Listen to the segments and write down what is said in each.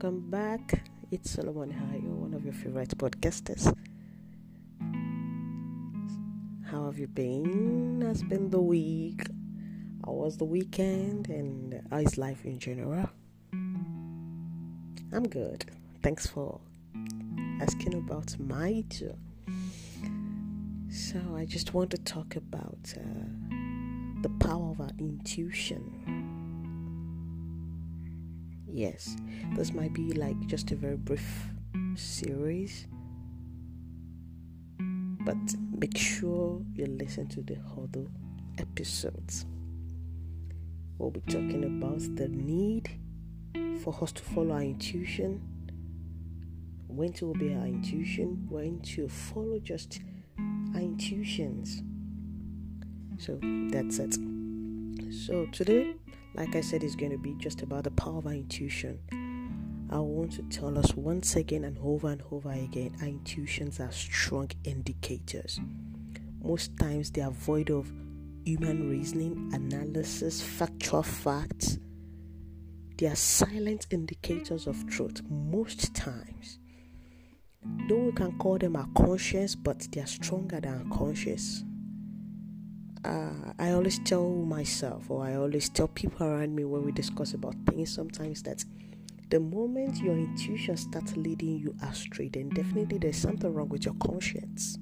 welcome back. It's Solomon Hayo, one of your favorite podcasters. How have you been? Has been the week? How was the weekend? And how is life in general? I'm good. Thanks for asking about my tour. So, I just want to talk about uh, the power of our intuition yes, this might be like just a very brief series, but make sure you listen to the other episodes. We'll be talking about the need for us to follow our intuition, when to obey our intuition, when to follow just our intuitions. So that's it. So today like I said, it's going to be just about the power of our intuition. I want to tell us once again and over and over again our intuitions are strong indicators. Most times they are void of human reasoning, analysis, factual facts. They are silent indicators of truth most times. Though we can call them our conscience, but they are stronger than our conscience uh, I always tell myself, or I always tell people around me when we discuss about things, sometimes that the moment your intuition starts leading you astray, then definitely there's something wrong with your conscience.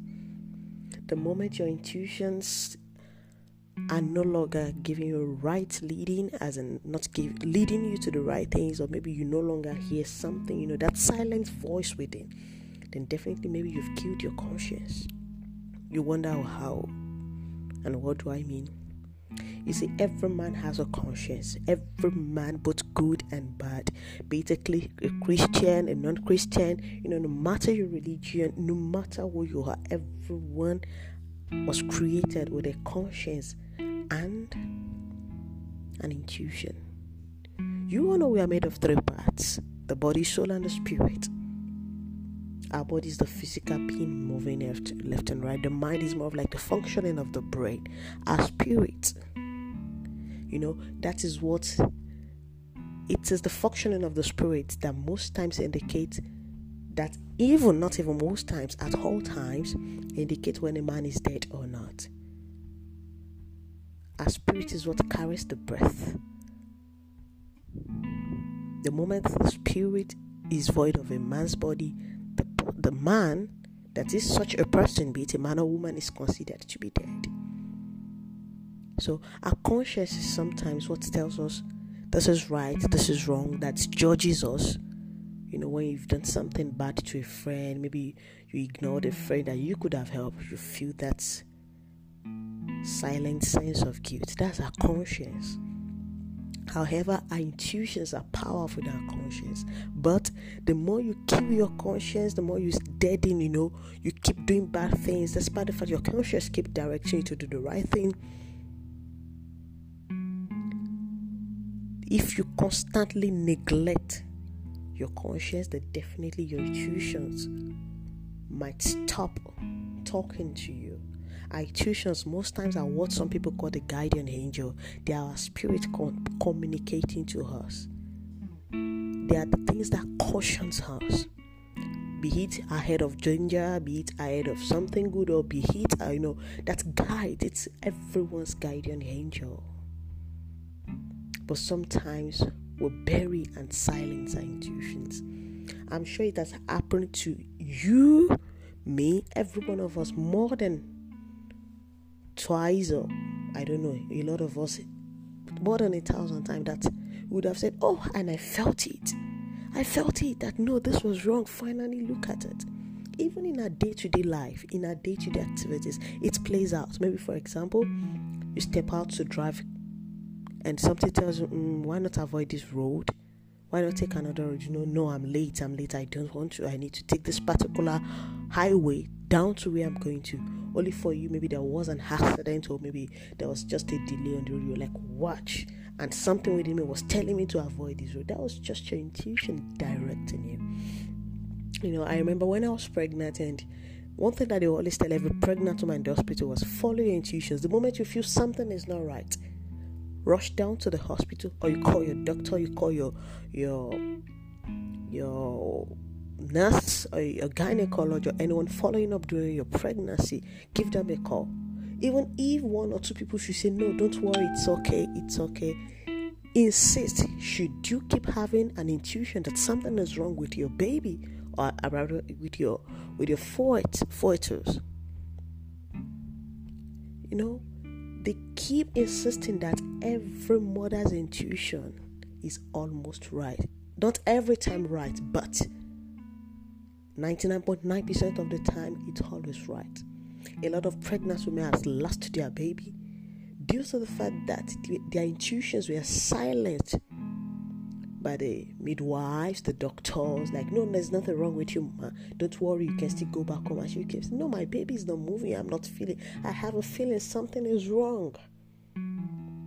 The moment your intuitions are no longer giving you right leading, as in not give, leading you to the right things, or maybe you no longer hear something, you know, that silent voice within, then definitely maybe you've killed your conscience. You wonder how and what do I mean? You see, every man has a conscience. Every man, both good and bad, basically a Christian, a non Christian, you know, no matter your religion, no matter who you are, everyone was created with a conscience and an intuition. You all know we are made of three parts the body, soul, and the spirit. Our body is the physical being moving left, left and right. The mind is more of like the functioning of the brain. Our spirit, you know, that is what it is the functioning of the spirit that most times indicates that even not even most times at all times indicate when a man is dead or not. Our spirit is what carries the breath. The moment the spirit is void of a man's body, the man that is such a person, be it a man or woman, is considered to be dead. So our conscience is sometimes what tells us this is right, this is wrong, that judges us. You know, when you've done something bad to a friend, maybe you ignored a friend that you could have helped, you feel that silent sense of guilt. That's our conscience. However, our intuitions are powerful than our conscience. But the more you kill your conscience, the more you deaden, you know, you keep doing bad things, despite the fact your conscience keep directing you to do the right thing. If you constantly neglect your conscience, then definitely your intuitions might stop talking to you intuitions most times are what some people call the guardian angel. They are our spirit communicating to us. They are the things that cautions us. Be it ahead of danger, be it ahead of something good, or be it, uh, you know, that guide. It's everyone's guardian angel. But sometimes we bury and silence our intuitions. I'm sure it has happened to you, me, every one of us more than twice or I don't know, a lot of us more than a thousand times that would have said, Oh, and I felt it. I felt it that no, this was wrong. Finally, look at it. Even in our day to day life, in our day to day activities, it plays out. Maybe, for example, you step out to drive and something tells you, mm, Why not avoid this road? Why not take another road? You know, no, I'm late. I'm late. I don't want to. I need to take this particular highway down to where I'm going to. Only for you, maybe there was an accident or maybe there was just a delay on the road. You're like, watch. And something within me was telling me to avoid this road. That was just your intuition directing you. You know, I remember when I was pregnant and one thing that they always tell every pregnant woman in the hospital was follow your intuitions. The moment you feel something is not right, rush down to the hospital or you call your doctor, you call your your your nurse or your gynecologist or anyone following up during your pregnancy, give them a call. Even if one or two people should say, No, don't worry, it's okay, it's okay. Insist, should you keep having an intuition that something is wrong with your baby or rather with your with your foetus? You know, they keep insisting that every mother's intuition is almost right. Not every time right, but 99.9% of the time it's always right. A lot of pregnant women have lost their baby due to the fact that their intuitions were silent by the midwives, the doctors, like, no, there's nothing wrong with you, ma. Don't worry, you can still go back home. And she keeps, no, my baby's not moving. I'm not feeling, I have a feeling something is wrong.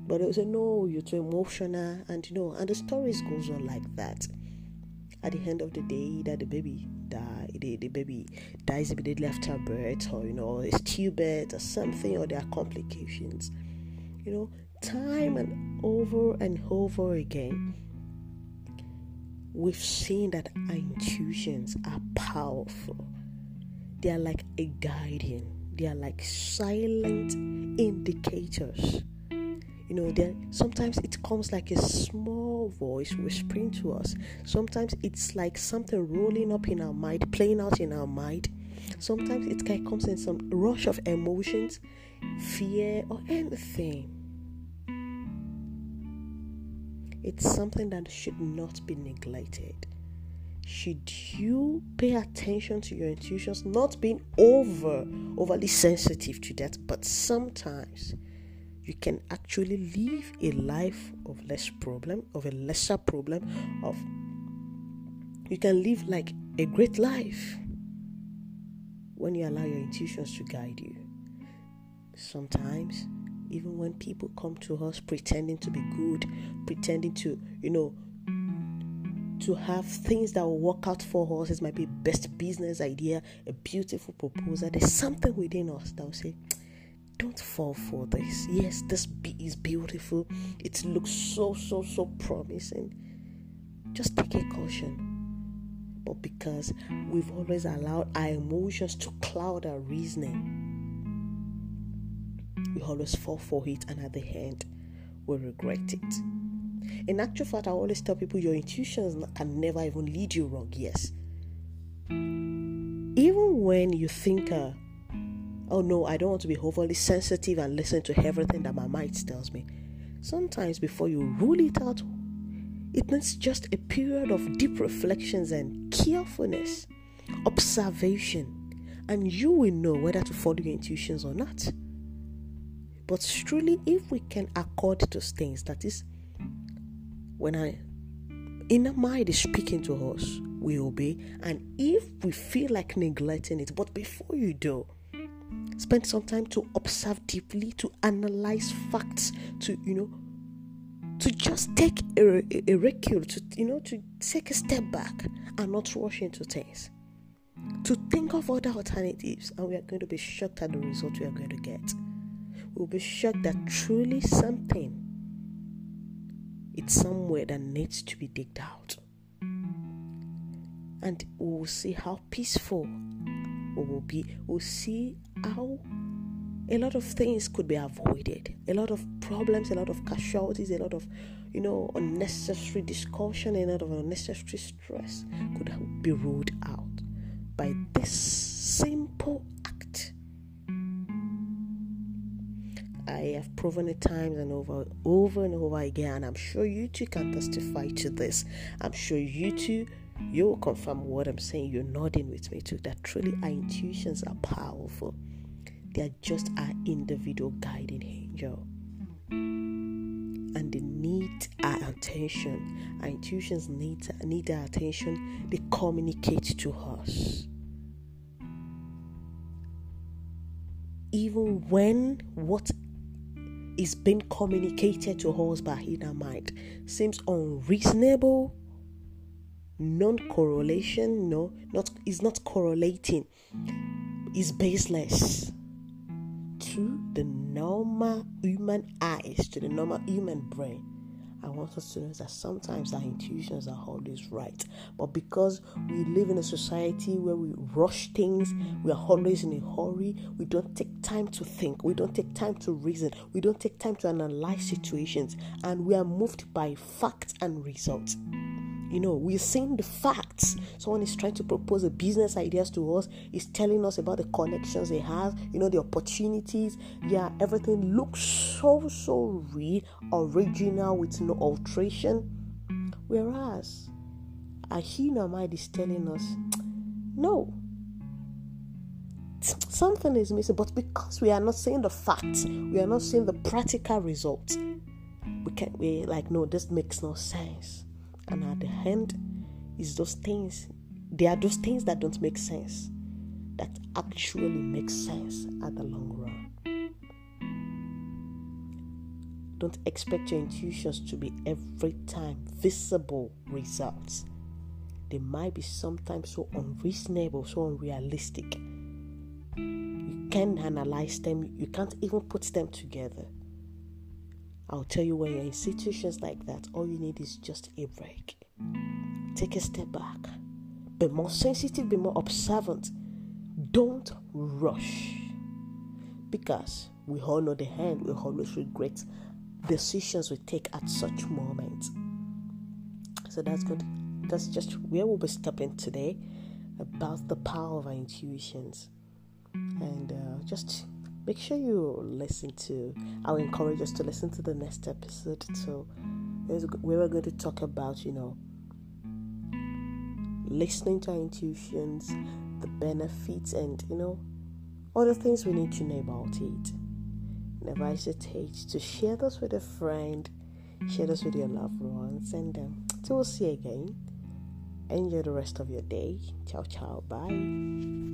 But they say, no, you're too emotional. And, you know, and the stories goes on like that. At the end of the day, that the baby die, the, the baby dies immediately after birth, or, you know, it's stillbirth or something, or there are complications. You know, time and over and over again we've seen that our intuitions are powerful. They are like a guardian, they are like silent indicators. You know, sometimes it comes like a small voice whispering to us. Sometimes it's like something rolling up in our mind, playing out in our mind. Sometimes it comes in some rush of emotions, fear, or anything. It's something that should not be neglected. Should you pay attention to your intuitions, not being over overly sensitive to that, but sometimes you can actually live a life of less problem, of a lesser problem, of you can live like a great life when you allow your intuitions to guide you. Sometimes even when people come to us pretending to be good, pretending to, you know, to have things that will work out for us. It might be best business idea, a beautiful proposal. There's something within us that will say, don't fall for this. Yes, this is beautiful. It looks so, so, so promising. Just take a caution. But because we've always allowed our emotions to cloud our reasoning, we always fall for it, and at the end, we regret it. In actual fact, I always tell people your intuitions can never even lead you wrong. Yes. Even when you think, uh, oh no, I don't want to be overly sensitive and listen to everything that my mind tells me. Sometimes before you rule it out, it needs just a period of deep reflections and carefulness, observation, and you will know whether to follow your intuitions or not. But truly, if we can accord those things, that is, when our inner mind is speaking to us, we obey. And if we feel like neglecting it, but before you do, spend some time to observe deeply, to analyze facts, to, you know, to just take a, a, a recul, to, you know, to take a step back and not rush into things. To think of other alternatives, and we are going to be shocked at the result we are going to get We'll be shocked that truly something it's somewhere that needs to be digged out. And we will see how peaceful we will be. We'll see how a lot of things could be avoided. A lot of problems, a lot of casualties, a lot of, you know, unnecessary discussion, a lot of unnecessary stress could be ruled out by this simple act. I have proven it times and over, over and over again. And I'm sure you too can testify to this. I'm sure you too, you will confirm what I'm saying. You're nodding with me too. That truly our intuitions are powerful. They are just our individual guiding angel. And they need our attention. Our intuitions need, need our attention. They communicate to us. even when what is being communicated to us by inner mind seems unreasonable, non-correlation, no, not is not correlating, is baseless to the normal human eyes, to the normal human brain. I want us to know that sometimes our intuitions are always right. But because we live in a society where we rush things, we are always in a hurry, we don't take time to think, we don't take time to reason, we don't take time to analyze situations, and we are moved by facts and results. You know, we're seeing the facts. Someone is trying to propose a business ideas to us, is telling us about the connections they have, you know, the opportunities. Yeah, everything looks so, so real, original with no alteration. Whereas human mind is telling us, no, something is missing. But because we are not seeing the facts, we are not seeing the practical results, we can't, we like, no, this makes no sense and at the end is those things they are those things that don't make sense that actually make sense at the long run. Don't expect your intuitions to be every time visible results. They might be sometimes so unreasonable so unrealistic. You can't analyze them you can't even put them together I'll tell you when you're in situations like that, all you need is just a break. Take a step back. Be more sensitive, be more observant. Don't rush. Because we all know the hand we always regret decisions we take at such moments. So that's good. That's just where we'll be stopping today about the power of our intuitions. And uh, just make sure you listen to i'll encourage us to listen to the next episode so we are going to talk about you know listening to our intuitions the benefits and you know all the things we need to know about it. Never hesitate to share this with a friend share this with your loved ones and um, so we'll see you again. Enjoy the rest of your day. Ciao ciao. Bye